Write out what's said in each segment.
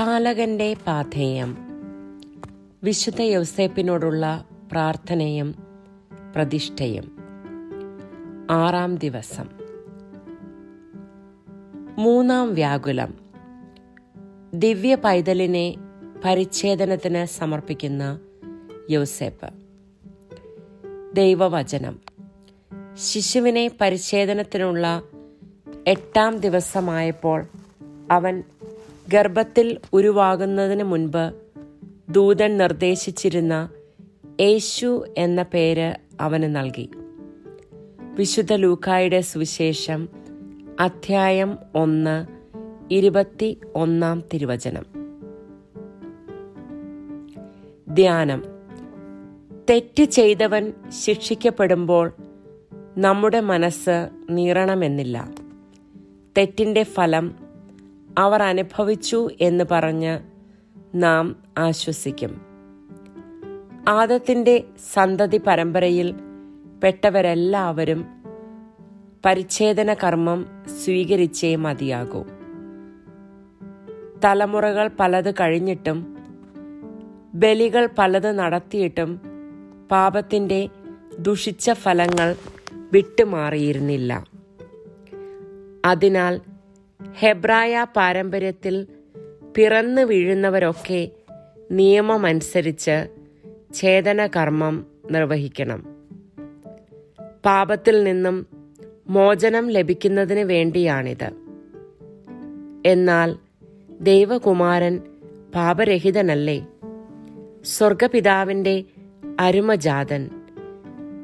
പാലകന്റെ പാഥേയം. വിശുദ്ധ യൗസേപ്പിനോടുള്ള പ്രാർത്ഥനയും പ്രതിഷ്ഠയും. ആറാം ദിവസം. മൂന്നാം വ്യാകുലം. ദിവ്യ പൈതലിനെ പരിച്ഛേദനത്തിന് സമർപ്പിക്കുന്ന യൗസേപ്പ്. ദൈവവചനം. ശിശുവിനെ പരിച്ഛേദനത്തിനുള്ള എട്ടാം ദിവസമായപ്പോൾ അവൻ ഗർഭത്തിൽ ഉരുവാകുന്നതിന് മുൻപ് ദൂതൻ നിർദ്ദേശിച്ചിരുന്ന യേശു എന്ന പേര് അവന് നൽകി. വിശുദ്ധ ലൂക്കായുടെ സുവിശേഷം അധ്യായം ഒന്ന് ഇരുപത്തി ഒന്നാം തിരുവചനം. ധ്യാനം. തെറ്റ് ചെയ്തവൻ ശിക്ഷിക്കപ്പെടുമ്പോൾ നമ്മുടെ മനസ്സ് നീറണമെന്നില്ല. തെറ്റിന്റെ ഫലം അവർ അനുഭവിച്ചു എന്ന് പറഞ്ഞ് നാം ആശ്വസിക്കും. ആദത്തിന്റെ സന്തതി പരമ്പരയിൽ പെട്ടവരെല്ലാവരും പരിച്ഛേദന കർമ്മം സ്വീകരിച്ചേ മതിയാകൂ. തലമുറകൾ പലത് കഴിഞ്ഞിട്ടും ബലികൾ പലത് നടത്തിയിട്ടും പാപത്തിന്റെ ദുഷിച്ച ഫലങ്ങൾ വിട്ടുമാറിയിരുന്നില്ല. അതിനാൽ ഹെബ്രായ പാരമ്പര്യത്തിൽ പിറന്നു വീഴുന്നവരൊക്കെ നിയമമനുസരിച്ച് ഛേദനകർമ്മം നിർവഹിക്കണം. പാപത്തിൽ നിന്നും മോചനം ലഭിക്കുന്നതിന് വേണ്ടിയാണിത്. എന്നാൽ ദൈവകുമാരൻ പാപരഹിതനല്ലേ? സ്വർഗപിതാവിന്റെ അരുമജാതൻ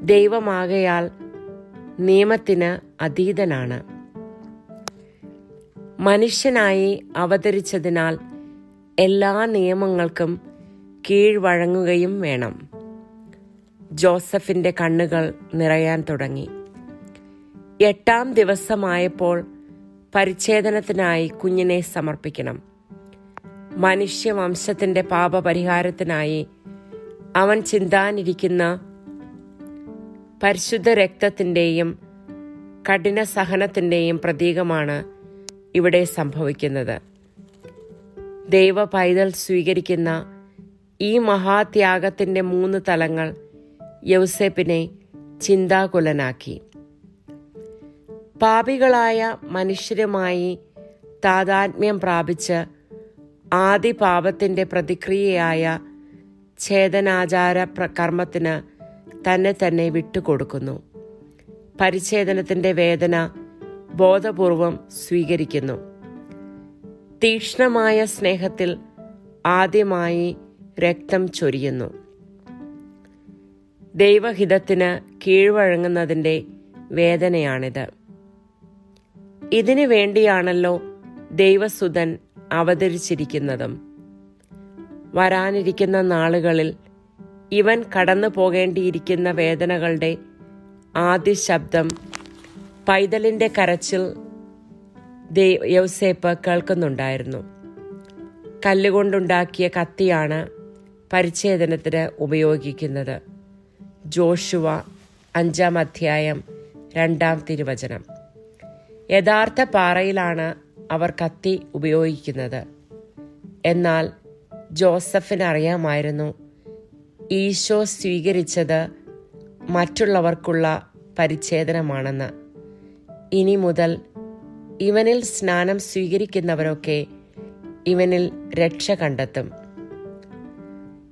ദൈവമാകയാൽ നിയമത്തിന് അതീതനാണ്. മനുഷ്യനായി അവതരിച്ചതിനാൽ എല്ലാ നിയമങ്ങൾക്കും കീഴ്വഴങ്ങുകയും വേണം. ജോസഫിന്റെ കണ്ണുകൾ നിറയാൻ തുടങ്ങി. എട്ടാം ദിവസമായപ്പോൾ പരിച്ഛേദനത്തിനായി കുഞ്ഞിനെ സമർപ്പിക്കണം. മനുഷ്യവംശത്തിന്റെ പാപപരിഹാരത്തിനായി അവൻ ചിന്താനിരിക്കുന്ന പരിശുദ്ധ രക്തത്തിന്റെയും കഠിന സഹനത്തിന്റെയും പ്രതീകമാണ് ഇവിടെ സംഭവിക്കുന്നത്. ദൈവ പൈതൽ സ്വീകരിക്കുന്ന ഈ മഹാത്യാഗത്തിന്റെ മൂന്ന് തലങ്ങൾ യൗസേപ്പിനെ ചിന്താകുലനാക്കി. പാപികളായ മനുഷ്യരുമായി താതാത്മ്യം പ്രാപിച്ച് ആദി പാപത്തിന്റെ പ്രതിക്രിയയായ ഛേദനാചാര കർമ്മത്തിന് തന്നെ തന്നെ വിട്ടുകൊടുക്കുന്നു. പരിച്ഛേദനത്തിന്റെ വേദന ബോധപൂർവം സ്വീകരിക്കുന്നു. തീക്ഷ്ണമായ സ്നേഹത്തിൽ ആദ്യമായി രക്തം ചൊരിയുന്നു. ദൈവഹിതത്തിന് കീഴ്വഴങ്ങുന്നതിന്റെ വേദനയാണിത്. ഇതിനു വേണ്ടിയാണല്ലോ ദൈവസുതൻ അവതരിച്ചിരിക്കുന്നതും. വരാനിരിക്കുന്ന നാളുകളിൽ ഇവൻ കടന്നു പോകേണ്ടിയിരിക്കുന്ന വേദനകളുടെ ആദ്യ ശബ്ദം പൈതലിന്റെ കരച്ചിൽ യൗസേപ്പ് കേൾക്കുന്നുണ്ടായിരുന്നു. കല്ലുകൊണ്ടുണ്ടാക്കിയ കത്തിയാണ് പരിച്ഛേദനത്തിന് ഉപയോഗിക്കുന്നത്. ജോഷുവ അഞ്ചാം അധ്യായം രണ്ടാം തിരുവചനം. യഥാർത്ഥ പാറയിലാണ് അവർ കത്തി ഉപയോഗിക്കുന്നത്. എന്നാൽ ജോസഫിന് അറിയാമായിരുന്നു ഈശോ സ്വീകരിച്ചത് മറ്റുള്ളവർക്കുള്ള പരിച്ഛേദനമാണെന്ന്. ഇനി മുതൽ ഇവനിൽ സ്നാനം സ്വീകരിക്കുന്നവരൊക്കെ ഇവനിൽ രക്ഷ കണ്ടെത്തും.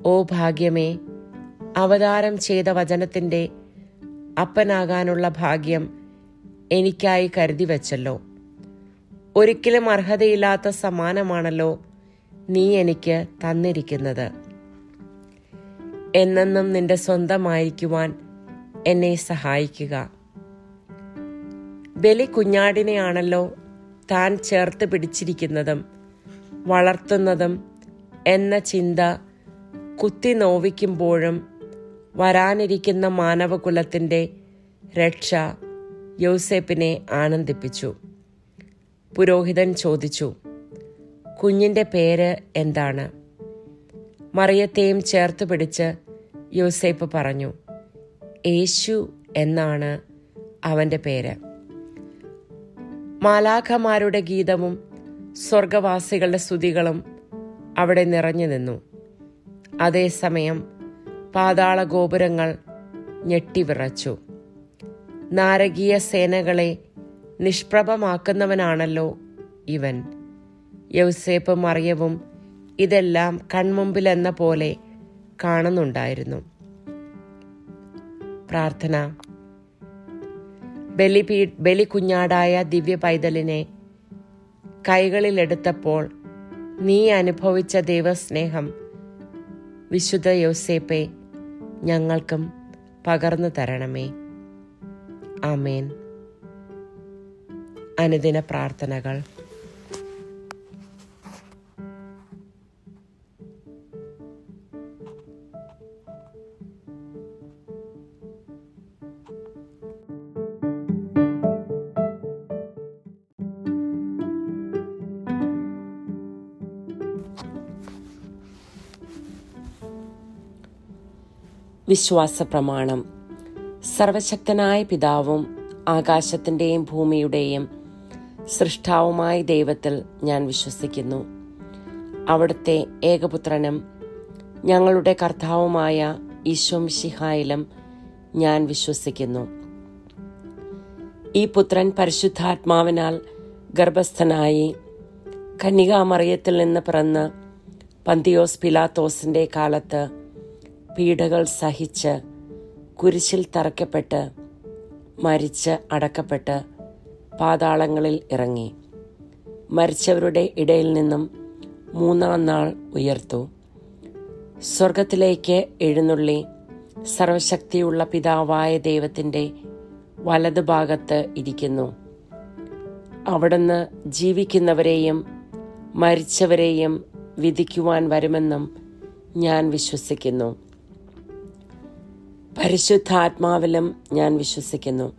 ഓ ഭാഗ്യമേ അവതാരം ചെയ്ത വചനത്തിന്റെ അപ്പനാകാനുള്ള ഭാഗ്യം എനിക്കായി കരുതി വച്ചല്ലോ. ഒരിക്കലും അർഹതയില്ലാത്ത സമ്മാനമാണല്ലോ നീ എനിക്ക് തന്നിരിക്കുന്നത്. എന്നെന്നും നിന്റെ സ്വന്തമായിരിക്കുവാൻ എന്നെ സഹായിക്കുക. ബലി കുഞ്ഞാടിനെയാണല്ലോ താൻ ചേർത്ത് പിടിച്ചിരിക്കുന്നതും വളർത്തുന്നതും എന്ന ചിന്ത കുത്തി നോവിക്കുമ്പോഴും വരാനിരിക്കുന്ന മാനവകുലത്തിന്റെ രക്ഷ യോസേപ്പിനെ ആനന്ദിപ്പിച്ചു. പുരോഹിതൻ ചോദിച്ചു കുഞ്ഞിന്റെ പേര് എന്താണ്? മറിയത്തെയും ചേർത്ത് പിടിച്ച് യോസേപ്പ് പറഞ്ഞു യേശു എന്നാണ് അവന്റെ പേര്. മാലാഖമാരുടെ ഗീതവും സ്വർഗവാസികളുടെ സ്തുതികളും അവിടെ നിറഞ്ഞു നിന്നു. അതേസമയം പാതാള ഗോപുരങ്ങൾ ഞെട്ടിവിറച്ചു. നാരകീയ സേനകളെ നിഷ്പ്രഭമാക്കുന്നവനാണല്ലോ ഇവൻ. യൗസേപ്പ് മറിയവും ഇതെല്ലാം കൺമുമ്പിലെന്ന പോലെ കാണുന്നുണ്ടായിരുന്നു. പ്രാർത്ഥന ബലിപീ ബലികുഞ്ഞാടായ ദിവ്യ പൈതലിനെ കൈകളിലെടുത്തപ്പോൾ നീ അനുഭവിച്ച ദൈവസ്നേഹം വിശുദ്ധ യോസേപ്പെ ഞങ്ങൾക്കും പകർന്നു തരണമേ. ആമേൻ. അനുദിന പ്രാർത്ഥനകൾ. വിശ്വാസ പ്രമാണം സർവശക്തനായ പിതാവും ആകാശത്തിന്റെയും ഭൂമിയുടെയും സൃഷ്ടാവുമായ ദൈവത്തിൽ ഞാൻ വിശ്വസിക്കുന്നു. അവിടുത്തെ ഏകപുത്രനും ഞങ്ങളുടെ കർത്താവുമായ ഈശോമിഷിഹായിലും ഞാൻ വിശ്വസിക്കുന്നു. ഈ പുത്രൻ പരിശുദ്ധാത്മാവിനാൽ ഗർഭസ്ഥനായി കന്യകാമറിയത്തിൽ നിന്ന് പിറന്ന് പന്തിയോസ് പിലാത്തോസിന്റെ കാലത്ത് പീഡകൾ സഹിച്ച് കുരിശിൽ തറയ്ക്കപ്പെട്ട് മരിച്ച് അടക്കപ്പെട്ട് പാതാളങ്ങളിൽ ഇറങ്ങി. മരിച്ചവരുടെ ഇടയിൽ നിന്നും മൂന്നാം നാൾ ഉയർത്തു. സ്വർഗത്തിലേക്ക് എഴുന്നള്ളി സർവശക്തിയുള്ള പിതാവായ ദൈവത്തിന്റെ വലതുഭാഗത്ത് ഇരിക്കുന്നു. അവിടുന്ന് ജീവിക്കുന്നവരെയും മരിച്ചവരെയും വിധിക്കുവാൻ വരുമെന്നും ഞാൻ വിശ്വസിക്കുന്നു. പരിശുദ്ധാത്മാവിലും ഞാൻ വിശ്വസിക്കുന്നു.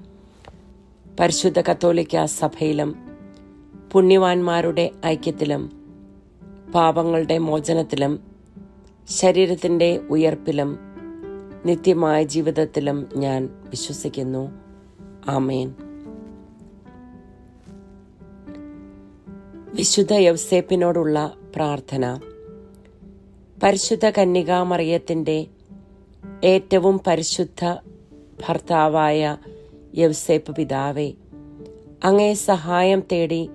പരിശുദ്ധ കത്തോലിക്ക സഭയിലും പുണ്യവാന്മാരുടെ ഐക്യത്തിലും പാപങ്ങളുടെ മോചനത്തിലും ശരീരത്തിന്റെ ഉയർപ്പിലും നിത്യമായ ജീവിതത്തിലും ഞാൻ വിശ്വസിക്കുന്നു. ആമേൻ. വിശുദ്ധ യവ്സേപ്പിനോടുള്ള പ്രാർത്ഥന. പരിശുദ്ധ കന്യകാമറിയത്തിന്റെ ഏറ്റവും പരിശുദ്ധ ഭർത്താവായ യവ്സേപ്പ് പിതാവേ അങ്ങേ സഹായം തേടി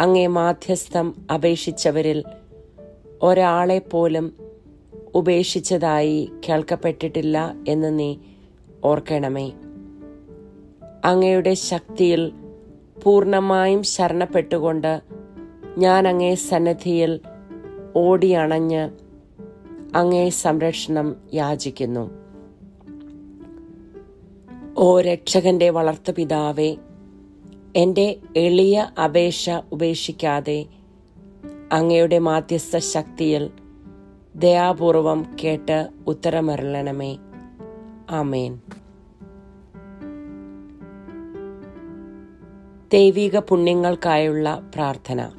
അങ്ങേ മാധ്യസ്ഥം അപേക്ഷിച്ചവരിൽ ഒരാളെ പോലും ഉപേക്ഷിച്ചതായി കേൾക്കപ്പെട്ടിട്ടില്ല എന്ന് നീ ഓർക്കണമേ. അങ്ങയുടെ ശക്തിയിൽ പൂർണമായും ശരണപ്പെട്ടുകൊണ്ട് ഞാൻ അങ്ങേ സന്നദ്ധിയിൽ ഓടിയണഞ്ഞ് അങ്ങേ സംരക്ഷണം യാചിക്കുന്നു. ഓ രക്ഷകന്റെ വളർത്തു പിതാവേ എന്റെ എളിയ അപേക്ഷ ഉപേക്ഷിക്കാതെ അങ്ങയുടെ മാധ്യസ്ഥ ശക്തിയിൽ ദയാപൂർവം കേട്ട് ഉത്തരമരളണമേ. ആമേൻ. ദൈവിക പുണ്യങ്ങൾക്കായുള്ള പ്രാർത്ഥന.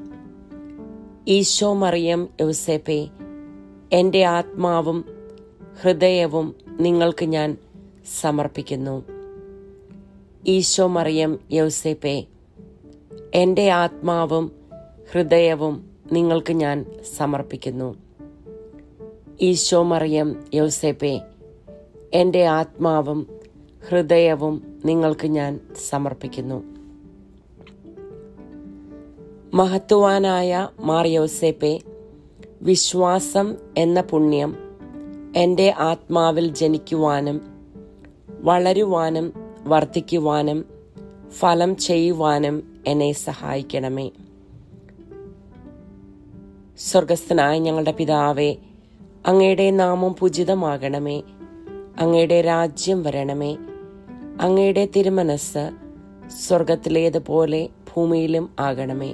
ഈശോ മറിയം യൗസേപ്പെ എന്റെ ആത്മാവും ഹൃദയവും നിങ്ങൾക്ക് ഞാൻ സമർപ്പിക്കുന്നു. ഈശോ മറിയം യൗസേപ്പെ എന്റെ ആത്മാവും ഹൃദയവും നിങ്ങൾക്ക് ഞാൻ സമർപ്പിക്കുന്നു. ഈശോ മറിയം യൗസേപ്പെ എന്റെ ആത്മാവും ഹൃദയവും നിങ്ങൾക്ക് ഞാൻ സമർപ്പിക്കുന്നു. മഹത്വാനായ മാറിയോസേപ്പെ വിശ്വാസം എന്ന പുണ്യം എന്റെ ആത്മാവിൽ ജനിക്കുവാനും വളരുവാനും വർദ്ധിക്കുവാനും ഫലം ചെയ്യുവാനും എന്നെ സഹായിക്കണമേ. സ്വർഗസ്ഥനായ ഞങ്ങളുടെ പിതാവേ അങ്ങയുടെ നാമം പൂജിതമാകണമേ. അങ്ങയുടെ രാജ്യം വരണമേ. അങ്ങയുടെ തിരുമനസ് സ്വർഗത്തിലേതുപോലെ ഭൂമിയിലും ആകണമേ.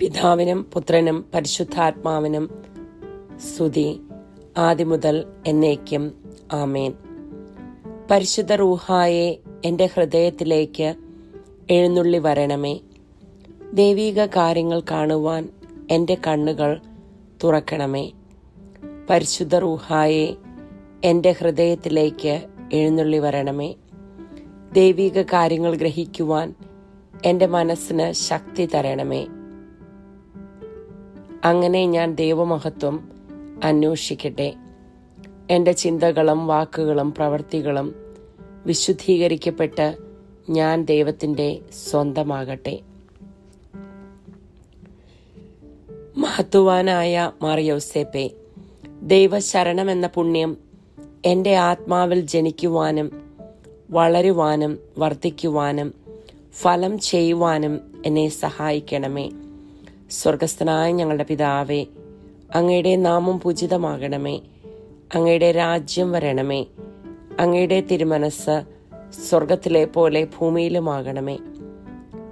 പിതാവിനും പുത്രനും പരിശുദ്ധാത്മാവിനും സ്തുതി. ആദിമുതൽ എന്നേക്കും ആമേൻ. പരിശുദ്ധ റൂഹായെ എന്റെ ഹൃദയത്തിലേക്ക് എഴുന്നള്ളി വരണമേ. ദൈവീക കാര്യങ്ങൾ കാണുവാൻ എന്റെ കണ്ണുകൾ തുറക്കണമേ. പരിശുദ്ധ റൂഹായെ എന്റെ ഹൃദയത്തിലേക്ക് എഴുന്നള്ളി വരണമേ. ദൈവീക കാര്യങ്ങൾ ഗ്രഹിക്കുവാൻ എന്റെ മനസ്സിന് ശക്തി തരണമേ. അങ്ങനെ ഞാൻ ദൈവമഹത്വം അന്വേഷിക്കട്ടെ. എന്റെ ചിന്തകളും വാക്കുകളും പ്രവൃത്തികളും വിശുദ്ധീകരിക്കപ്പെട്ട് ഞാൻ ദൈവത്തിന്റെ സ്വന്തമാകട്ടെ. മഹത്വാനായ മറിയോസേപ്പെ ദൈവശരണം എന്ന പുണ്യം എന്റെ ആത്മാവിൽ ജനിക്കുവാനും വളരുവാനും വർദ്ധിക്കുവാനും ഫലം ചെയ്യുവാനും എന്നെ സഹായിക്കണമേ. സ്വർഗസ്ഥനായ ഞങ്ങളുടെ പിതാവേ അങ്ങയുടെ നാമം പൂജിതമാകണമേ അങ്ങയുടെ രാജ്യം വരണമേ അങ്ങയുടെ തിരുമനസ് സ്വർഗത്തിലെ പോലെ ഭൂമിയിലുമാകണമേ.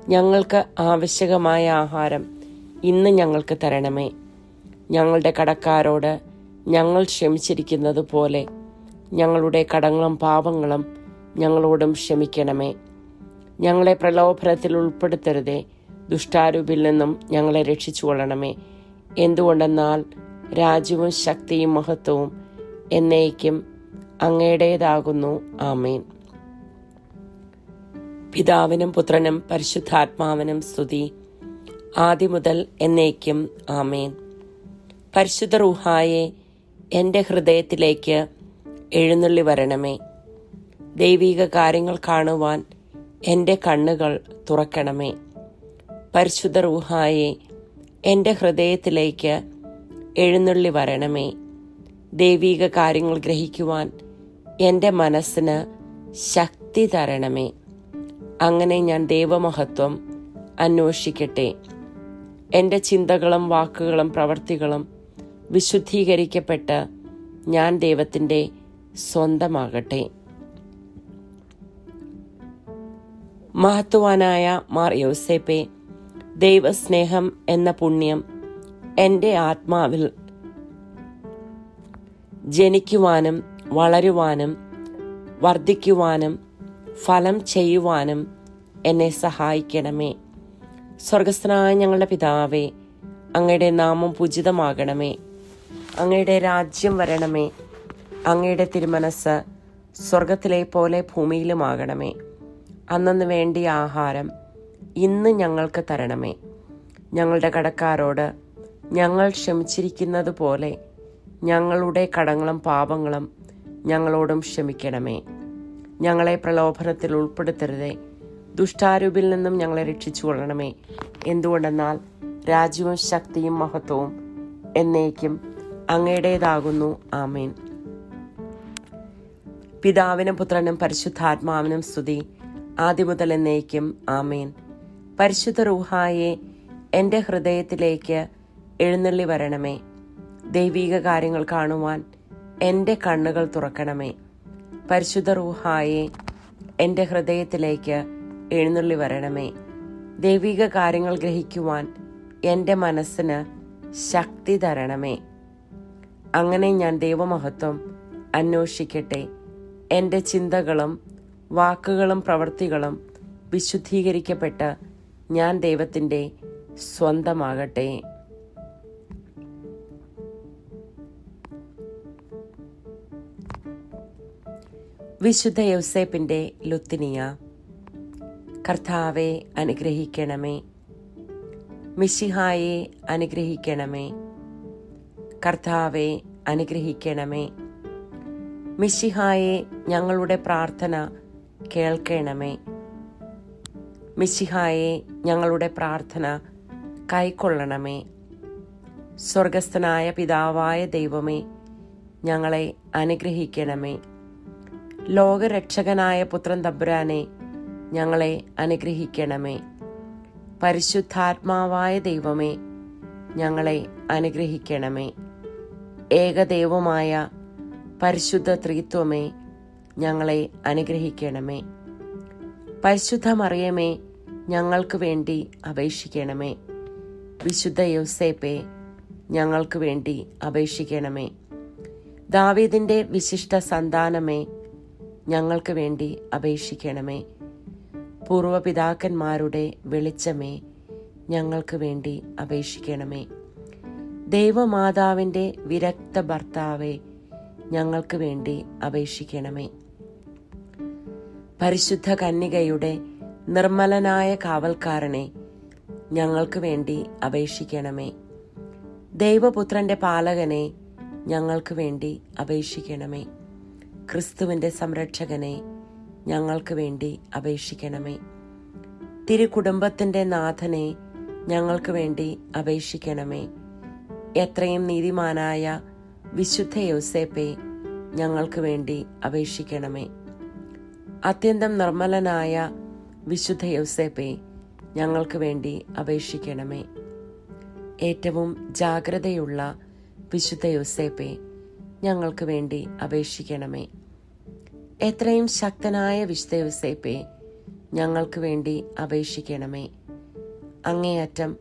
ഞങ്ങൾക്ക് ആവശ്യകമായ ആഹാരം ഇന്ന് ഞങ്ങൾക്ക് തരണമേ. ഞങ്ങളുടെ കടക്കാരോട് ഞങ്ങൾ ക്ഷമിച്ചിരിക്കുന്നത് പോലെ ഞങ്ങളുടെ കടങ്ങളും പാപങ്ങളും ഞങ്ങളോടും ക്ഷമിക്കണമേ. ഞങ്ങളെ പ്രലോഭനത്തിൽ ഉൾപ്പെടുത്തരുതേ. ദുഷ്ടാരൂപിൽ നിന്നും ഞങ്ങളെ രക്ഷിച്ചു കൊള്ളണമേ. എന്തുകൊണ്ടെന്നാൽ രാജ്യവും ശക്തിയും മഹത്വവും എന്നേക്കും അങ്ങയുടേതാകുന്നു. ആമേൻ. പിതാവിനും പുത്രനും പരിശുദ്ധാത്മാവിനും സ്തുതി. ആദ്യം മുതൽ എന്നേക്കും ആമേൻ. പരിശുദ്ധ റുഹായെ എന്റെ ഹൃദയത്തിലേക്ക് എഴുന്നള്ളി വരണമേ. ദൈവിക കാര്യങ്ങൾ കാണുവാൻ എന്റെ കണ്ണുകൾ തുറക്കണമേ. പരിശുദ്ധ റൂഹായെ എന്റെ ഹൃദയത്തിലേക്ക് എഴുന്നള്ളി വരണമേ. ദൈവീക കാര്യങ്ങൾ ഗ്രഹിക്കുവാൻ എന്റെ മനസ്സിന് ശക്തി തരണമേ. അങ്ങനെ ഞാൻ ദൈവമഹത്വം അന്വേഷിക്കട്ടെ. എന്റെ ചിന്തകളും വാക്കുകളും പ്രവർത്തികളും വിശുദ്ധീകരിക്കപ്പെട്ട് ഞാൻ ദൈവത്തിന്റെ സ്വന്തമാകട്ടെ. മഹത്വാനായ മാർ യോസേപ്പെ ദൈവസ്നേഹം എന്ന പുണ്യം എന്റെ ആത്മാവിൽ ജനിക്കുവാനും വളരുവാനും വർദ്ധിക്കുവാനും ഫലം ചെയ്യുവാനും എന്നെ സഹായിക്കണമേ. സ്വർഗസ്ഥനായ ഞങ്ങളുടെ പിതാവേ അങ്ങയുടെ നാമം പൂജിതമാകണമേ. അങ്ങയുടെ രാജ്യം വരണമേ. അങ്ങയുടെ തിരുമനസ് സ്വർഗത്തിലെ പോലെ ഭൂമിയിലുമാകണമേ. അന്നു വേണ്ടി ആഹാരം ഇന്ന് ഞങ്ങൾക്ക് തരണമേ. ഞങ്ങളുടെ കടക്കാരോട് ഞങ്ങൾ ക്ഷമിച്ചിരിക്കുന്നത് പോലെ ഞങ്ങളുടെ കടങ്ങളും പാപങ്ങളും ഞങ്ങളോടും ക്ഷമിക്കണമേ. ഞങ്ങളെ പ്രലോഭനത്തിൽ ഉൾപ്പെടുത്തരുതേ. ദുഷ്ടാരൂപിൽ നിന്നും ഞങ്ങളെ രക്ഷിച്ചു കൊള്ളണമേ എന്തുകൊണ്ടെന്നാൽ രാജ്യവും ശക്തിയും മഹത്വവും എന്നേക്കും അങ്ങയുടേതാകുന്നു. ആമേൻ. പിതാവിനും പുത്രനും പരിശുദ്ധാത്മാവിനും സ്തുതി. ആദ്യമുതൽ എന്നേക്കും ആമേൻ. പരിശുദ്ധ റൂഹായെ എന്റെ ഹൃദയത്തിലേക്ക് എഴുന്നള്ളി വരണമേ. ദൈവീക കാര്യങ്ങൾ കാണുവാൻ എന്റെ കണ്ണുകൾ തുറക്കണമേ. പരിശുദ്ധ റൂഹായെ എന്റെ ഹൃദയത്തിലേക്ക് എഴുന്നള്ളി വരണമേ. ദൈവിക കാര്യങ്ങൾ ഗ്രഹിക്കുവാൻ എന്റെ മനസ്സിന് ശക്തി തരണമേ. അങ്ങനെ ഞാൻ ദൈവമഹത്വം അന്വേഷിക്കട്ടെ. എന്റെ ചിന്തകളും വാക്കുകളും പ്രവൃത്തികളും വിശുദ്ധീകരിക്കപ്പെട്ട് ഞാൻ ദൈവത്തിന്റെ സ്വന്തമാകട്ടെ. വിശുദ്ധ യൗസേപ്പിന്റെ ലുത്തിനിയ കർത്താവെ അനുഗ്രഹിക്കണമേ. മിശിഹായെ അനുഗ്രഹിക്കണമേ. കർത്താവെ അനുഗ്രഹിക്കണമേ. മിശിഹായെ ഞങ്ങളുടെ പ്രാർത്ഥന കേൾക്കണമേ. മിശിഹായെ ഞങ്ങളുടെ പ്രാർത്ഥന കൈക്കൊള്ളണമേ. സ്വർഗസ്ഥനായ പിതാവായ ദൈവമേ ഞങ്ങളെ അനുഗ്രഹിക്കണമേ. ലോകരക്ഷകനായ പുത്രൻ തമ്പുരാനെ ഞങ്ങളെ അനുഗ്രഹിക്കണമേ. പരിശുദ്ധാത്മാവായ ദൈവമേ ഞങ്ങളെ അനുഗ്രഹിക്കണമേ. ഏകദൈവമായ പരിശുദ്ധ ത്രിത്വമേ ഞങ്ങളെ അനുഗ്രഹിക്കണമേ. പരിശുദ്ധ മറിയമേ ഞങ്ങൾക്ക് വേണ്ടി അപേക്ഷിക്കണമേ. വിശുദ്ധ യൗസേപ്പെ ഞങ്ങൾക്ക് വേണ്ടി അപേക്ഷിക്കണമേ. ദാവീദിന്റെ വിശിഷ്ട സന്താനമേ ഞങ്ങൾക്ക് വേണ്ടി അപേക്ഷിക്കണമേ. പൂർവപിതാക്കന്മാരുടെ വെളിച്ചമേ ഞങ്ങൾക്ക് വേണ്ടി അപേക്ഷിക്കണമേ. ദൈവമാതാവിന്റെ വിരക്ത ഭർത്താവെ ഞങ്ങൾക്ക് വേണ്ടി അപേക്ഷിക്കണമേ. പരിശുദ്ധ കന്യകയുടെ നിർമ്മലനായ കാവൽക്കാരനെ ഞങ്ങൾക്ക് വേണ്ടി അപേക്ഷിക്കണമേ. ദൈവപുത്രന്റെ പാലകനെ ഞങ്ങൾക്ക് വേണ്ടി അപേക്ഷിക്കണമേ. ക്രിസ്തുവിന്റെ സംരക്ഷകനെ ഞങ്ങൾക്ക് വേണ്ടി അപേക്ഷിക്കണമേ. തിരുകുടുംബത്തിന്റെ നാഥനെ ഞങ്ങൾക്ക് വേണ്ടി അപേക്ഷിക്കണമേ. എത്രയും നീതിമാനായ വിശുദ്ധ യോസേപ്പെ ഞങ്ങൾക്ക് വേണ്ടി അപേക്ഷിക്കണമേ. അത്യന്തം നിർമ്മലനായ വിശുദ്ധ യൗസേപ്പെ ഞങ്ങൾക്ക് വേണ്ടി അപേക്ഷിക്കണമേ. ഏറ്റവും ജാഗ്രതയുള്ള വിശുദ്ധ യൗസേപ്പെ ഞങ്ങൾക്ക് വേണ്ടി അപേക്ഷിക്കണമേ. എത്രയും ശക്തനായ വിശുദ്ധ യൗസേപ്പെ ഞങ്ങൾക്ക് വേണ്ടി അപേക്ഷിക്കണമേ. അങ്ങേയറ്റം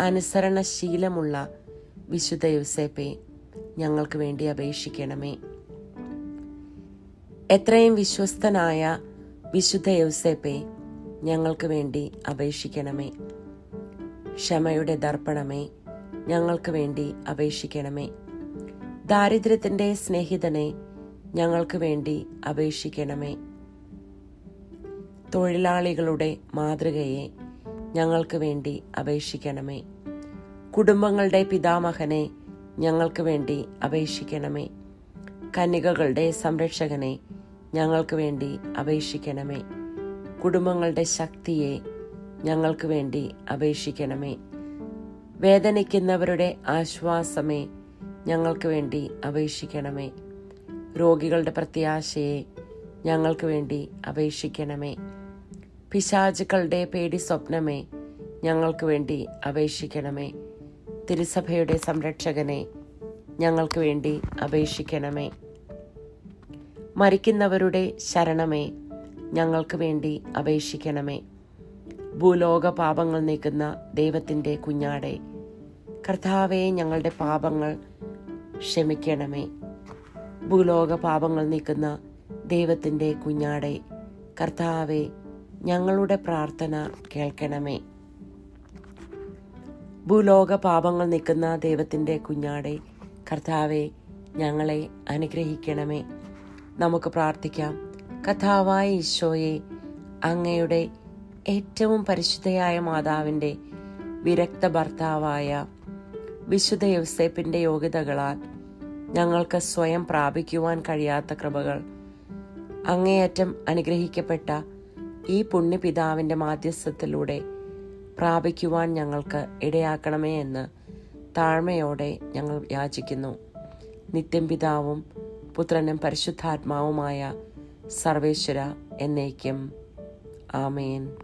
അനുസരണശീലമുള്ള വിശുദ്ധ യോസേപ്പെ ഞങ്ങൾക്ക് വേണ്ടി അപേക്ഷിക്കണമേ. എത്രയും വിശ്വസ്തനായ വിശുദ്ധ യൗസേപ്പെ ഞങ്ങൾക്ക് വേണ്ടി അപേക്ഷിക്കണമേ. ക്ഷമയുടെ ദർപ്പണമേ ഞങ്ങൾക്ക് വേണ്ടി അപേക്ഷിക്കണമേ. ദാരിദ്ര്യത്തിന്റെ സ്നേഹിതനെ ഞങ്ങൾക്ക് വേണ്ടി അപേക്ഷിക്കണമേ. തൊഴിലാളികളുടെ മാതൃകയെ ഞങ്ങൾക്ക് വേണ്ടി അപേക്ഷിക്കണമേ. കുടുംബങ്ങളുടെ പിതാമഹനെ ഞങ്ങൾക്ക് വേണ്ടി അപേക്ഷിക്കണമേ. കന്യകകളുടെ സംരക്ഷകനെ ഞങ്ങൾക്ക് വേണ്ടി അപേക്ഷിക്കണമേ. കുടുംബങ്ങളുടെ ശക്തിയെ ഞങ്ങൾക്ക് വേണ്ടി അപേക്ഷിക്കണമേ. വേദനിക്കുന്നവരുടെ ആശ്വാസമേ ഞങ്ങൾക്ക് വേണ്ടി അപേക്ഷിക്കണമേ. രോഗികളുടെ പ്രത്യാശയെ ഞങ്ങൾക്ക് വേണ്ടി അപേക്ഷിക്കണമേ. പിശാചുക്കളുടെ പേടി സ്വപ്നമേ ഞങ്ങൾക്ക് വേണ്ടി അപേക്ഷിക്കണമേ. തിരുസഭയുടെ സംരക്ഷകനെ ഞങ്ങൾക്ക് വേണ്ടി അപേക്ഷിക്കണമേ. മരിക്കുന്നവരുടെ ശരണമേ ഞങ്ങൾക്ക് വേണ്ടി അപേക്ഷിക്കണമേ. ഭൂലോക പാപങ്ങൾ നീക്കുന്ന ദൈവത്തിന്റെ കുഞ്ഞാടെ കർത്താവെ ഞങ്ങളുടെ പാപങ്ങൾ ക്ഷമിക്കണമേ. ഭൂലോക പാപങ്ങൾ നീക്കുന്ന ദൈവത്തിന്റെ കുഞ്ഞാടെ കർത്താവെ ഞങ്ങളുടെ പ്രാർത്ഥന കേൾക്കണമേ. ഭൂലോക പാപങ്ങൾ നിൽക്കുന്ന ദൈവത്തിന്റെ കുഞ്ഞാടെ കർത്താവെ ഞങ്ങളെ അനുഗ്രഹിക്കണമേ. നമുക്ക് പ്രാർത്ഥിക്കാം. കഥാവായ ഈശോയെ അങ്ങയുടെ ഏറ്റവും പരിശുദ്ധയായ മാതാവിന്റെ വിരക്ത ഭർത്താവായ വിശുദ്ധ യൗസേപ്പിന്റെ യോഗ്യതകളാൽ ഞങ്ങൾക്ക് സ്വയം പ്രാപിക്കുവാൻ കഴിയാത്ത കൃപകൾ. അങ്ങേയറ്റം അനുഗ്രഹിക്കപ്പെട്ട ഈ പുണ്യപിതാവിന്റെ മാധ്യസ്ഥത്തിലൂടെ പ്രാപിക്കുവാൻ ഞങ്ങൾക്ക് ഇടയാക്കണമേ എന്ന് താഴ്മയോടെ ഞങ്ങൾ യാചിക്കുന്നു. നിത്യം പിതാവും പുത്രനും പരിശുദ്ധാത്മാവുമായ സർവേശ്വര എന്നേക്കും. ആമേൻ.